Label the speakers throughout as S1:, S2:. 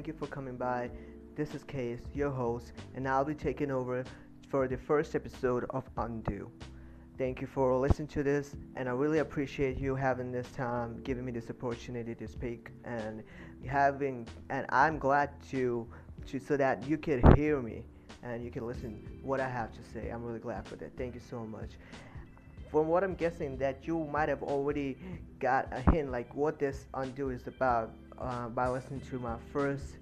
S1: thank you for coming by. This is Case, your host, and I'll be taking over for the first episode of Undo. Thank you for listening to this, and I really appreciate you having this time, giving me this opportunity to speak, and having, and I'm glad to, to so that you can hear me and you can listen what I have to say. I'm really glad for that. Thank you so much. From what I'm guessing, that you might have already got a hint like what this undo is about uh, by listening to my first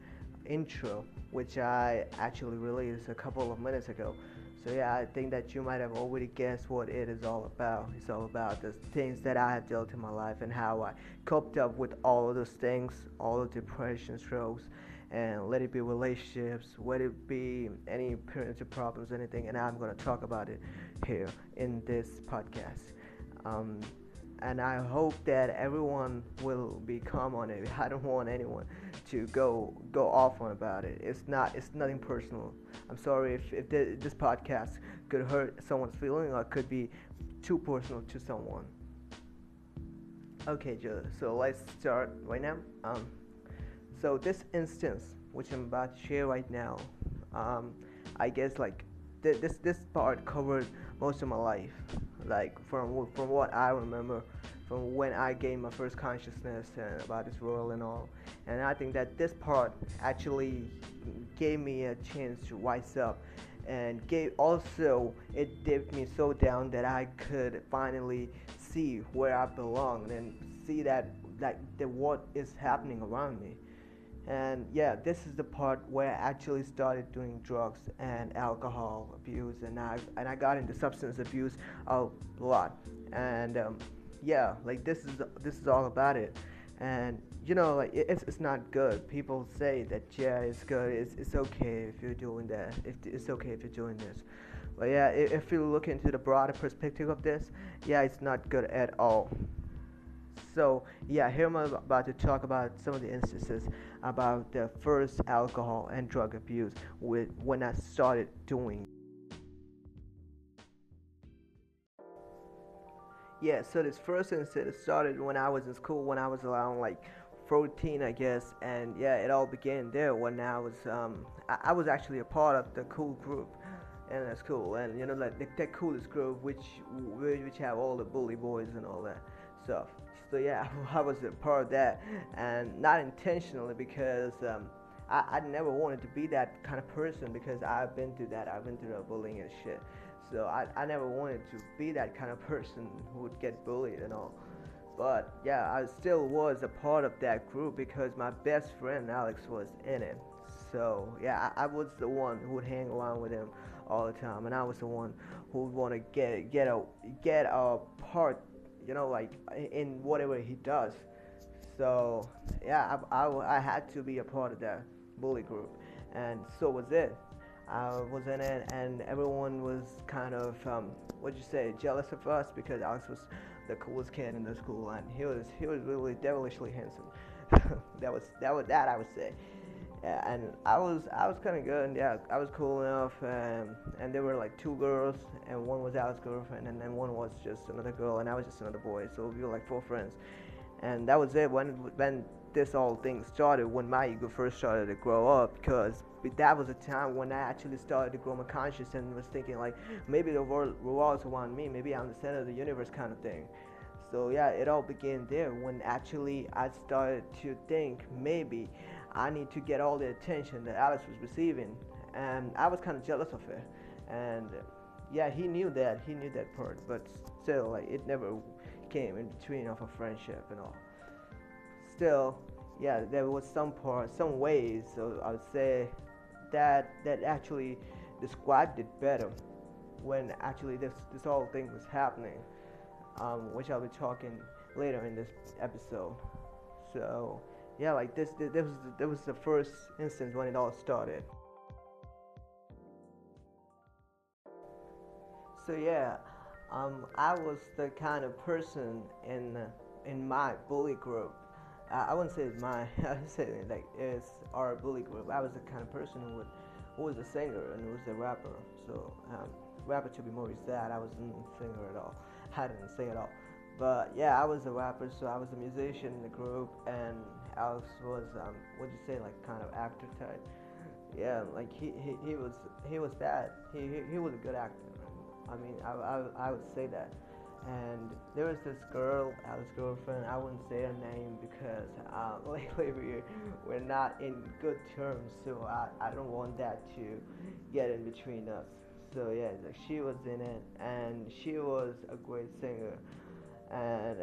S1: intro, which I actually released a couple of minutes ago. So yeah, I think that you might have already guessed what it is all about. It's all about the things that I have dealt in my life and how I coped up with all of those things, all the depression strokes, and let it be relationships, let it be any parental problems, anything. And I'm gonna talk about it here in this podcast. Um, and I hope that everyone will be calm on it. I don't want anyone to go go off on about it. It's not it's nothing personal. I'm sorry if, if this podcast could hurt someone's feeling or could be too personal to someone. Okay, Joe. So let's start right now. Um, so this instance, which I'm about to share right now, um, I guess like th- this this part covered most of my life, like from from what I remember, from when I gained my first consciousness and about this world and all. And I think that this part actually gave me a chance to wise up, and gave also it dipped me so down that I could finally see where I belong and see that like that what is happening around me and yeah this is the part where i actually started doing drugs and alcohol abuse and i and i got into substance abuse a lot. And um, yeah like this is this is all about it. And you know like it's, it's not good. People say that yeah it's good. It's, it's okay if you're doing that. If it's okay if you're doing this. But yeah if you look into the broader perspective of this yeah it's not good at all so yeah, here I'm about to talk about some of the instances about the first alcohol and drug abuse with when I started doing. Yeah, so this first incident started when I was in school when I was around like 14, I guess, and yeah, it all began there when I was um I, I was actually a part of the cool group and that's cool and you know like the, the coolest group which which have all the bully boys and all that stuff so yeah, I was a part of that, and not intentionally because um, I, I never wanted to be that kind of person because I've been through that. I've been through the bullying and shit. So I, I never wanted to be that kind of person who would get bullied and all. But yeah, I still was a part of that group because my best friend Alex was in it. So yeah, I, I was the one who would hang around with him all the time, and I was the one who would want to get get a get a part you know, like in whatever he does. So yeah, I, I, I had to be a part of that bully group, and so was it. I was in it, and everyone was kind of um, what you say jealous of us because Alex was the coolest kid in the school, and he was he was really devilishly handsome. that was that was that I would say. Yeah, and I was I was kind of good. Yeah, I was cool enough, and and there were like two girls, and one was Alex's girlfriend, and then one was just another girl, and I was just another boy. So we were like four friends, and that was it. When when this whole thing started, when my ego first started to grow up, because that was a time when I actually started to grow my conscious and was thinking like maybe the world revolves around me, maybe I'm the center of the universe kind of thing. So yeah, it all began there when actually I started to think maybe I need to get all the attention that Alex was receiving, and I was kind of jealous of it. And yeah, he knew that, he knew that part, but still, like it never came in between of a friendship and all. Still, yeah, there was some part, some ways. So I would say that that actually described it better when actually this this whole thing was happening, um, which I'll be talking later in this episode. So yeah, like this, this, this was this was the first instance when it all started. So yeah, um, I was the kind of person in in my bully group. Uh, I wouldn't say my, I would say like it's our bully group. I was the kind of person who would who was a singer and who was a rapper. So um, rapper to be more sad. I wasn't a singer at all. I didn't sing at all. But yeah, I was a rapper, so I was a musician in the group, and Alex was um, what'd you say, like kind of actor type. Yeah, like he, he, he was he was that. He, he, he was a good actor. I mean, I, I, I would say that. And there was this girl, Alex's girlfriend. I wouldn't say her name because uh, lately we're, we're not in good terms, so I, I don't want that to get in between us. So yeah, like she was in it, and she was a great singer, and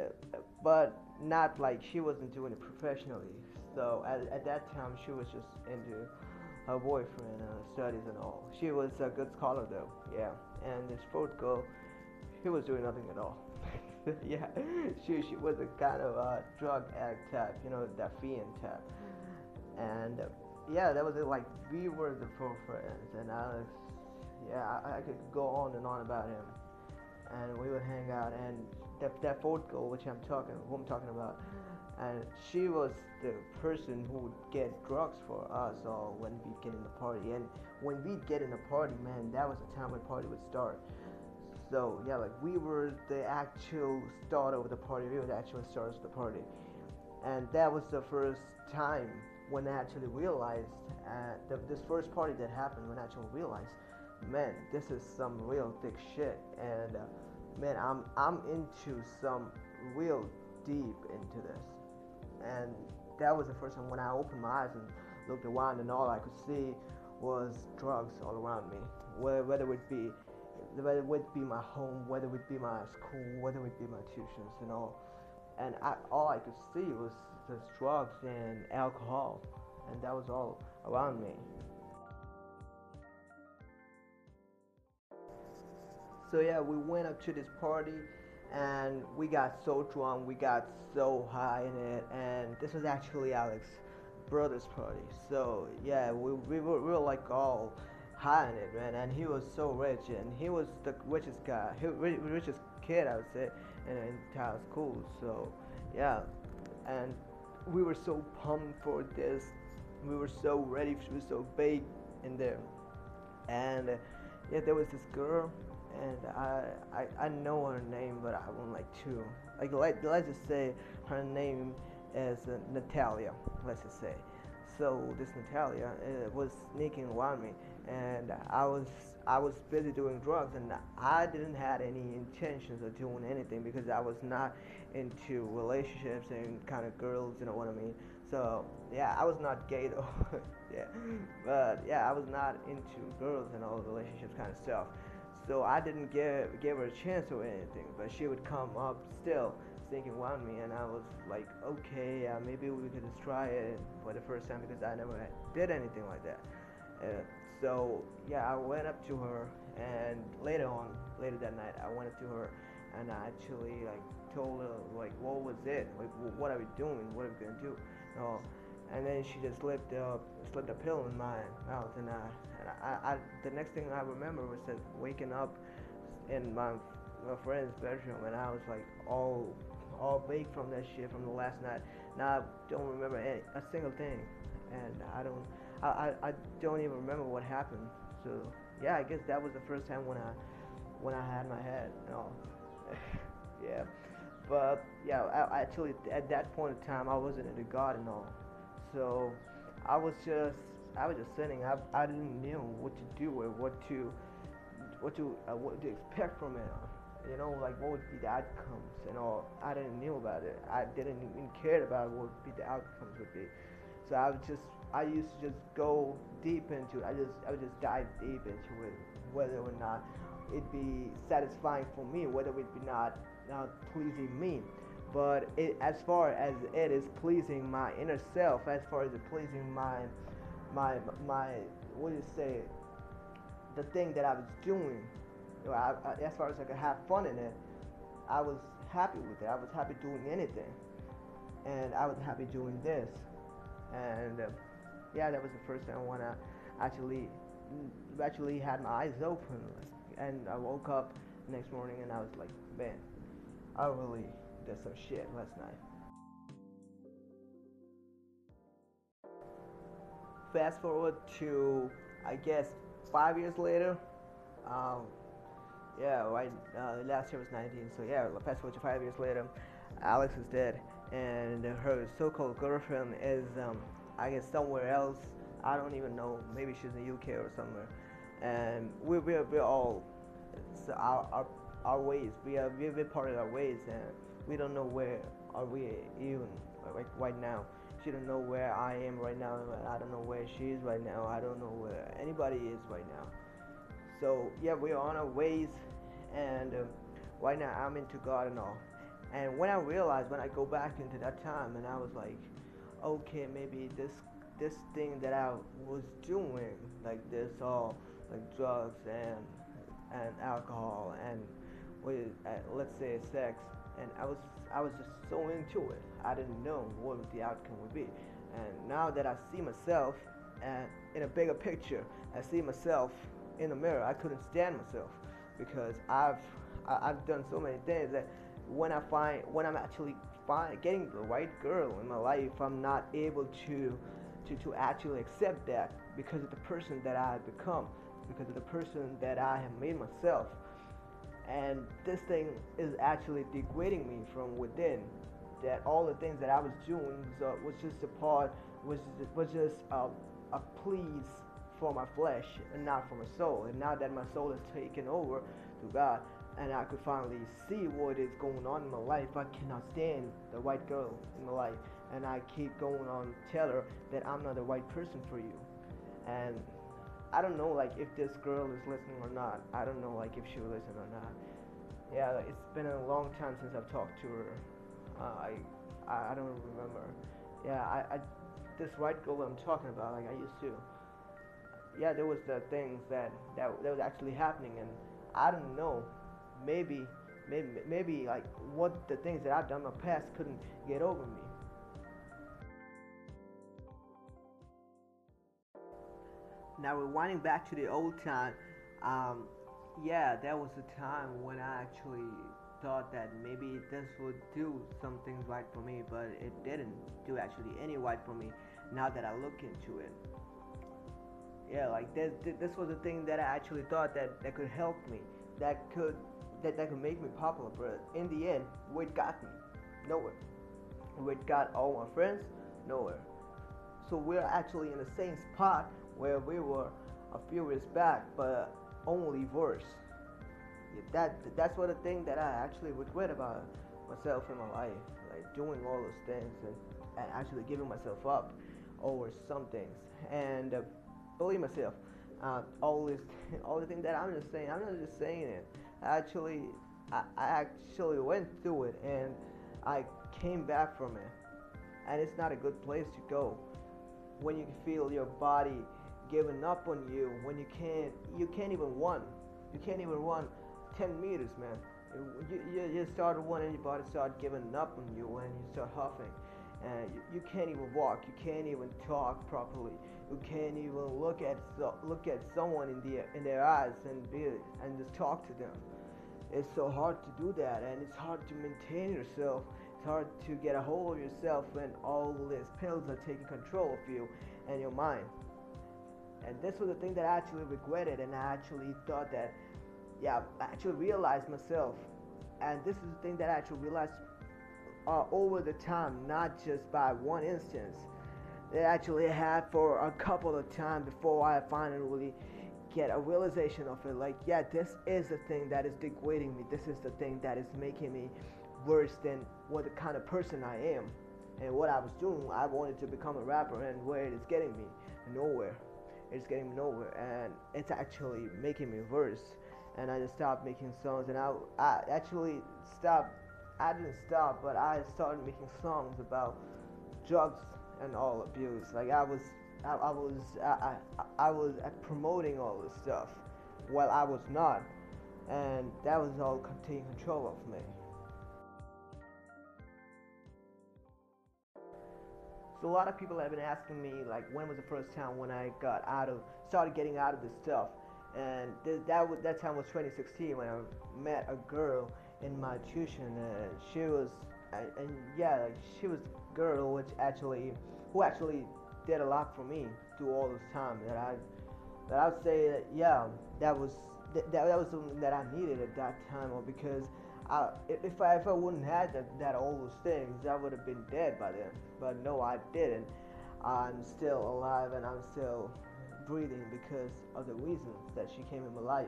S1: but not like she wasn't doing it professionally. So at, at that time, she was just into her boyfriend, uh, studies and all. She was a good scholar though, yeah. And this fourth girl, he was doing nothing at all. yeah, she she was a kind of a drug addict type, you know, that fiend type. And uh, yeah, that was it. Like we were the four friends, and Alex, yeah, I, I could go on and on about him. And we would hang out, and that that fourth girl, which I'm talking, who I'm talking about. And she was the person who would get drugs for us all when we get in the party. And when we'd get in the party man that was the time when the party would start. So yeah like we were the actual start of the party. We were the actual stars of the party. And that was the first time when I actually realized uh, the, this first party that happened when I actually realized man this is some real thick shit and uh, man I'm I'm into some real deep into this and that was the first time when I opened my eyes and looked around, and all I could see was drugs all around me. Whether, whether it be whether it would be my home, whether it would be my school, whether it would be my tuitions and all. And I, all I could see was just drugs and alcohol, and that was all around me. So yeah, we went up to this party and we got so drunk, we got so high in it, and this was actually Alex's brother's party. So yeah, we, we were we were like all high in it, man. And he was so rich, and he was the richest guy, he richest kid, I would say, in the entire school. So yeah, and we were so pumped for this. We were so ready. We were so big in there, and yeah, there was this girl and I, I I know her name, but I won't like to like let let's just say her name is Natalia. Let's just say. So this Natalia uh, was sneaking around me, and I was I was busy doing drugs, and I didn't have any intentions of doing anything because I was not into relationships and kind of girls, you know what I mean. So yeah, I was not gay though. yeah, but yeah, I was not into girls and all the relationships kind of stuff. So I didn't give give her a chance or anything, but she would come up still thinking around me, and I was like, okay, uh, maybe we could just try it for the first time because I never did anything like that. Uh, so yeah, I went up to her, and later on, later that night, I went up to her, and I actually like told her like, what was it? Like, what are we doing? What are we gonna do? No, and then she just slipped uh, slipped a pill in my mouth, and I, and I, I, the next thing I remember was that waking up in my, my friend's bedroom, and I was like all all baked from that shit from the last night. Now I don't remember any, a single thing, and I don't I, I, I don't even remember what happened. So yeah, I guess that was the first time when I when I had my head, you know. yeah. But yeah, I, actually at that point in time I wasn't into God and all. So I was just I was just sitting. I, I didn't know what to do or what to what to uh, what to expect from it. You know, like what would be the outcomes and all. I didn't know about it. I didn't even care about what would be the outcomes would be. So I was just I used to just go deep into it. I just I would just dive deep into it, whether or not it'd be satisfying for me, whether it would be not not pleasing me but it, as far as it is pleasing my inner self, as far as it pleasing my, my, my, what do you say, the thing that I was doing, you know, I, I, as far as I could have fun in it, I was happy with it. I was happy doing anything, and I was happy doing this, and uh, yeah, that was the first time when I actually, actually had my eyes open, and I woke up next morning and I was like, man, I really did some shit last night. Fast forward to, I guess, five years later. Um, yeah, right. Uh, last year was 19, so yeah. Fast forward to five years later, Alex is dead, and her so-called girlfriend is, um, I guess, somewhere else. I don't even know. Maybe she's in the UK or somewhere. And we're we're, we're all our, our our ways. We are we're, we're part of our ways, and we don't know where are we even like right now. She don't know where I am right now. I don't know where she is right now. I don't know where anybody is right now. So yeah, we're on our ways, and um, right now I'm into God and all. And when I realized, when I go back into that time, and I was like, okay, maybe this this thing that I was doing, like this all like drugs and and alcohol and with uh, let's say sex, and I was I was just so into it. I didn't know what the outcome would be. And now that I see myself and in a bigger picture, I see myself in the mirror. I couldn't stand myself because I've I, I've done so many things that when I find when I'm actually find getting the right girl in my life, I'm not able to to to actually accept that because of the person that I have become, because of the person that I have made myself. And this thing is actually degrading me from within. That all the things that I was doing was, uh, was just a part, was was just uh, a please for my flesh and not for my soul. And now that my soul is taken over to God, and I could finally see what is going on in my life, I cannot stand the white girl in my life, and I keep going on tell her that I'm not the right person for you. And I don't know like if this girl is listening or not. I don't know like if she will listen or not. Yeah, it's been a long time since I've talked to her. Uh, I I don't remember. Yeah, I, I this white girl I'm talking about like I used to yeah, there was the things that, that that was actually happening, and I don't know, maybe, maybe, maybe like what the things that I've done in the past couldn't get over me. Now rewinding back to the old time, um, yeah, that was a time when I actually thought that maybe this would do some things right for me, but it didn't do actually any right for me. Now that I look into it. Yeah like this this was the thing that i actually thought that that could help me that could that, that could make me popular but in the end where it got me. Nowhere. Where it got all my friends nowhere. So we're actually in the same spot where we were a few years back but only worse yeah, that that's what the thing that i actually regret about myself in my life like doing all those things and, and actually giving myself up over some things and uh, believe myself. Uh, all this, all the things that I'm just saying, I'm not just saying it. Actually, I, I actually went through it and I came back from it. And it's not a good place to go when you feel your body giving up on you. When you can't, you can't even run. You can't even run 10 meters, man. You, you, you start running, your body start giving up on you, and you start huffing and you, you can't even walk, you can't even talk properly, you can't even look at look at someone in the in their eyes and be and just talk to them. It's so hard to do that, and it's hard to maintain yourself. It's hard to get a hold of yourself when all these pills are taking control of you and your mind. And this was the thing that I actually regretted, and I actually thought that, yeah, I actually realized myself. And this is the thing that I actually realized uh, over the time, not just by one instance. It actually had for a couple of times before I finally get a realization of it. Like, yeah, this is the thing that is degrading me. This is the thing that is making me worse than what the kind of person I am. And what I was doing, I wanted to become a rapper, and where it is getting me, nowhere. It's getting nowhere, and it's actually making me worse. And I just stopped making songs, and I, I actually stopped I didn't stop, but I started making songs about drugs and all abuse. Like I was, I, I was, I, I, I was promoting all this stuff, while I was not, and that was all taking control of me. So a lot of people have been asking me like, when was the first time when I got out of, started getting out of this stuff, and th- that that time was 2016 when I met a girl in my tuition. Uh, she was, uh, and yeah, like she was a girl which actually, who actually did a lot for me through all this time. That I, that I would say that yeah, that was that, that was something that I needed at that time, or because I, if I if I wouldn't had that, that all those things, I would have been dead by then. But no, I didn't. I'm still alive and I'm still breathing because of the reasons that she came in my life.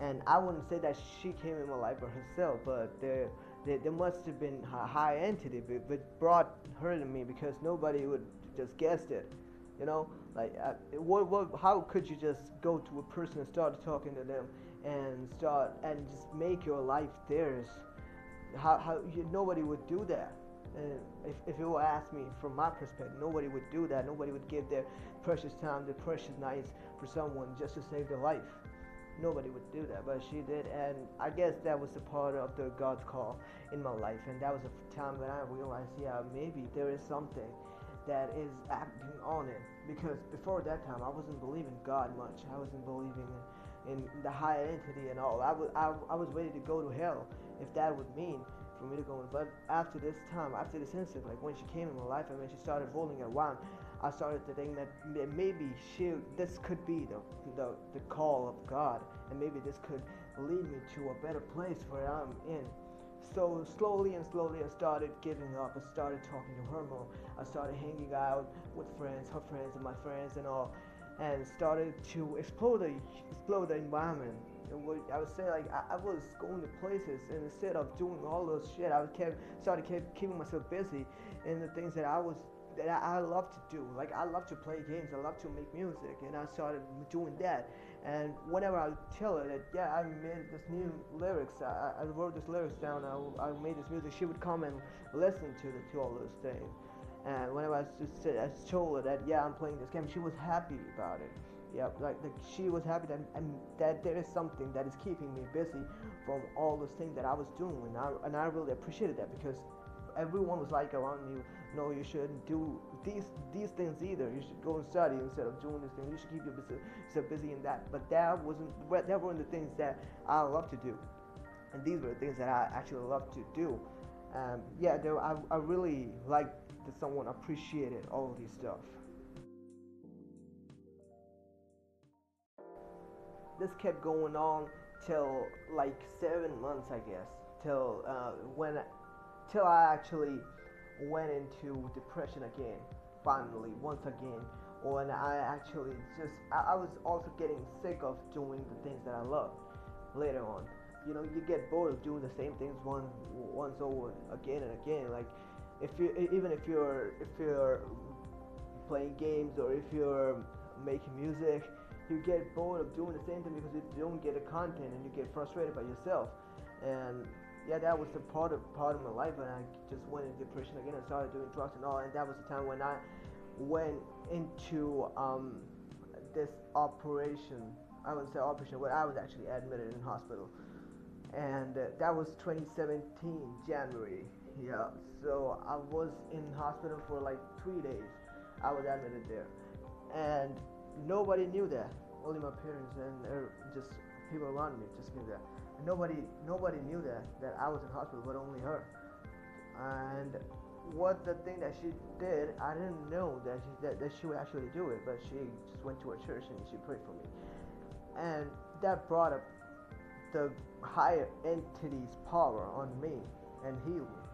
S1: And I wouldn't say that she came in my life by herself, but there, there, there must have been a high entity that brought her to me because nobody would just guessed it. You know, like uh, what, what, how could you just go to a person and start talking to them and start and just make your life theirs? How, how you, nobody would do that. And if, if you ask me from my perspective, nobody would do that. Nobody would give their precious time, their precious nights for someone just to save their life. Nobody would do that, but she did, and I guess that was a part of the God's call in my life, and that was a time when I realized, yeah, maybe there is something that is acting on it. Because before that time, I wasn't believing God much. I wasn't believing in, in the high entity and all. I was I, I was ready to go to hell if that would mean for me to go in. But after this time, after this incident, like when she came in my life and when she started rolling around, I started to think that maybe she, this could be the, the, the call of God, and maybe this could lead me to a better place where I'm in. So slowly and slowly, I started giving up. I started talking to her more. I started hanging out with friends, her friends, and my friends, and all, and started to explore the explore the environment and what I would say, like I, I, was going to places, and instead of doing all those shit, I kept started kept keeping myself busy in the things that I was that I, I love to do. Like I love to play games, I love to make music, and I started doing that. And whenever I tell her that, yeah, I made this new lyrics, I, I wrote this lyrics down, I, I made this music, she would come and listen to the to all those things. And whenever I said, I told her that, yeah, I'm playing this game, she was happy about it. Yeah like, like she was happy that and that there is something that is keeping me busy from all those things that I was doing. And I, and I really appreciated that because everyone was like around you no you shouldn't do these these things either. You should go and study instead of doing this thing. You should keep yourself busy in that. But that wasn't that weren't the things that I love to do. And these were the things that I actually love to do. Um, yeah there, I, I really liked that someone appreciated all these stuff this kept going on till like seven months, I guess, till uh, when till I actually went into depression again. Finally, once again, when I actually just I, I was also getting sick of doing the things that I love. Later on, you know, you get bored of doing the same things one once over again and again. Like if you even if you're if you're playing games or if you're making music you get bored of doing the same thing because you don't get the content and you get frustrated by yourself. And yeah, that was a part of part of my life, and I just went into depression again and started doing drugs and all. And that was the time when I went into um, this operation. I wouldn't say operation, but I was actually admitted in hospital, and uh, that was 2017 January. Yeah, so I was in hospital for like three days. I was admitted there, and nobody knew that. Only my parents and er, just people around me just knew that. Nobody nobody knew that that I was in hospital, but only her. And what the thing that she did, I didn't know that she that, that she would actually do it, but she just went to her church and she prayed for me. And that brought up the higher entity's power on me and healed me.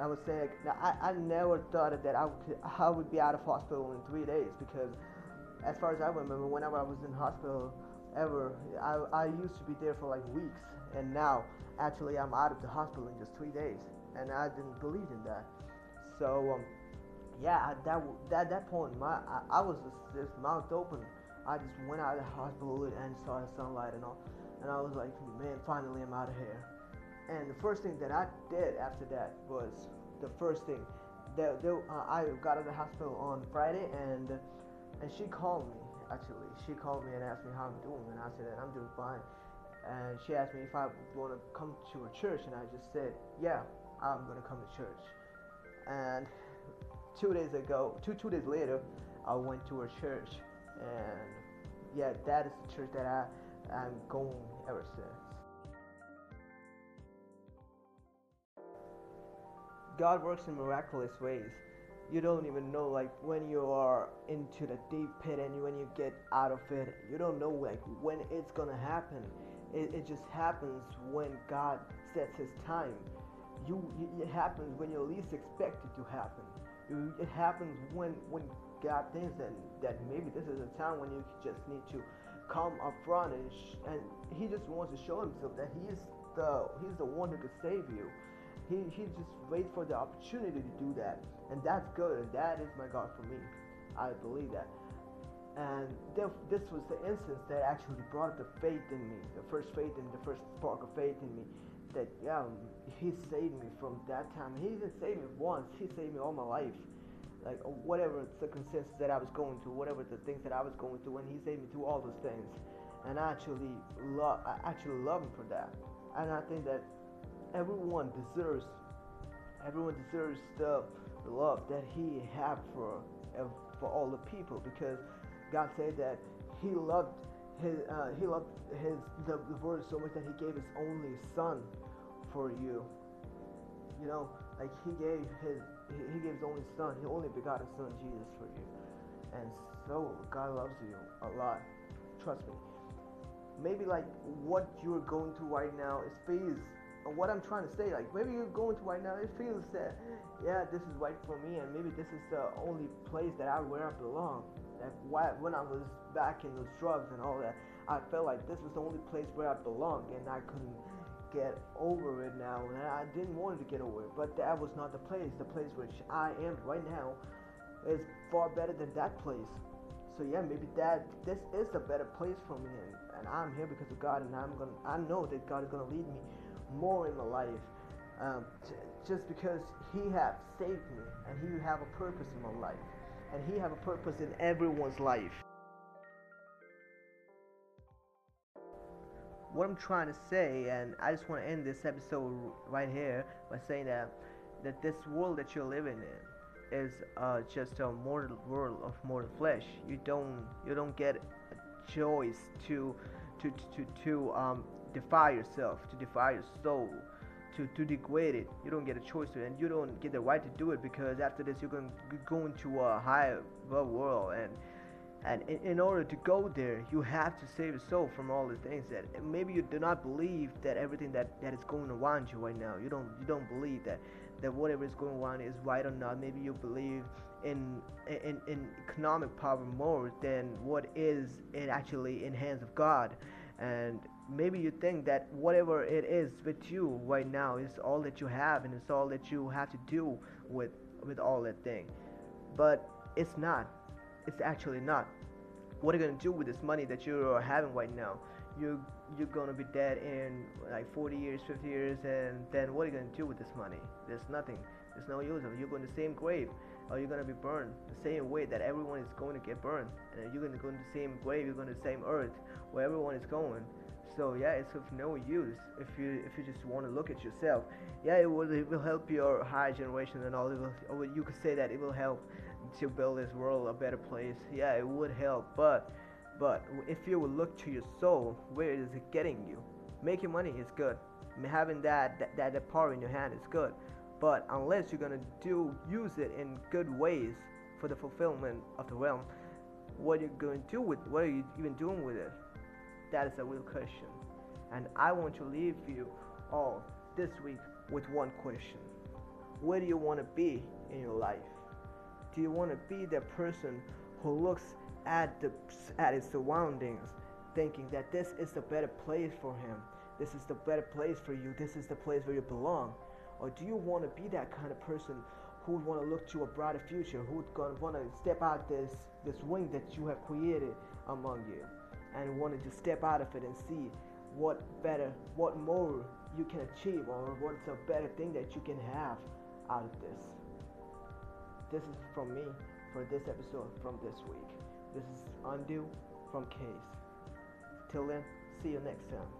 S1: I would say I, I never thought that I would, I would be out of hospital in three days because as far as I remember, whenever I was in hospital, ever, I, I used to be there for like weeks, and now actually I'm out of the hospital in just three days, and I didn't believe in that. So, um, yeah, that that that point, my I, I was just, just mouth open. I just went out of the hospital and saw the sunlight and all, and I was like, man, finally I'm out of here. And the first thing that I did after that was the first thing that, that uh, I got out of the hospital on Friday and and she called me actually. She called me and asked me how I'm doing, and I said that I'm doing fine. And she asked me if I want to come to a church, and I just said, yeah, I'm gonna come to church. And two days ago, two two days later, I went to her church, and yeah, that is the church that I am going ever since. God works in miraculous ways you don't even know like when you are into the deep pit and when you get out of it you don't know like when it's gonna happen It, it just happens when God sets His time. You, it happens when you least expect it to happen. It happens when when God thinks that that maybe this is a time when you just need to come up front and, sh- and He just wants to show Himself that He is the He's the one who could save you. He, he just waits for the opportunity to do that, and that's good. And that is my God for me. I believe that. And this was the instance that actually brought the faith in me, the first faith and the first spark of faith in me. That yeah, he saved me from that time. He didn't save me once; he saved me all my life. Like whatever circumstances that I was going through, whatever the things that I was going through, and he saved me through all those things. And I actually love, I actually love him for that. And I think that everyone deserves, everyone deserves the, love that he had for for all the people because God said that He loved His uh, He loved His the, the word so much that He gave His only Son for you. You know, like He gave His He, he gave His only Son, He only begotten Son Jesus for you, and so God loves you a lot. Trust me. Maybe like what you're going through right now is feels what I'm trying to say, like maybe you're going to right now, it feels that, yeah, this is right for me, and maybe this is the only place that I where I belong. That when I was back in those drugs and all that, I felt like this was the only place where I belonged, and I couldn't get over it now, and I didn't want to get over it. But that was not the place. The place which I am right now is far better than that place. So yeah, maybe that this is a better place for me, and, and I'm here because of God, and I'm gonna I know that God is gonna lead me more in my life. Um, just because He have saved me, and He have a purpose in my life and He have a purpose in everyone's life. What I'm trying to say, and I just want to end this episode right here by saying that that this world that you're living in is uh, just a mortal world of mortal flesh. You don't you don't get a choice to to to to um, defy yourself, to defy your soul to, to degrade it. You don't get a choice to, and you don't get the right to do it because after this you're going to go into a higher world. And and in, in, order to go there you have to save your soul from all the things that maybe you do not believe that everything that, that is going around you right now. You don't you don't believe that that whatever is going on is right or not. Maybe you believe in in, in economic power more than what is in actually in hands of God. And maybe you think that whatever it is with you right now is all that you have and it's all that you have to do with with all that thing. But it's not. It's actually not. What are you gonna do with this money that you're having right now? You you're gonna be dead in like 40 years 50 years and then what are you gonna do with this money? There's nothing. There's no use of it. You're going to the same grave or you're gonna be burned the same way that everyone is going to get burned. And you're gonna go in the same grave you're going to the same earth where everyone is going so yeah, it's of no use if you if you just want to look at yourself. Yeah, it will it will help your high generation and all. It will, you could say that it will help to build this world a better place. Yeah, it would help, but but if you will look to your soul, where is it getting you? Making money is good. Having that that, that, that power in your hand is good. But unless you're gonna do use it in good ways for the fulfillment of the realm, what are you going to do with? What are you even doing with it? That is a real question. And I want to leave you all this week with one question Where do you want to be in your life? Do you want to be the person who looks at the at his surroundings thinking that this is the better place for him? This is the better place for you. This is the place where you belong. Or do you want to be that kind of person who would want to look to a brighter future, who would want to step out this this wing that you have created among you? And wanted to step out of it and see what better, what more you can achieve, or what's a better thing that you can have out of this. This is from me for this episode from this week. This is Undo from Case. Till then, see you next time.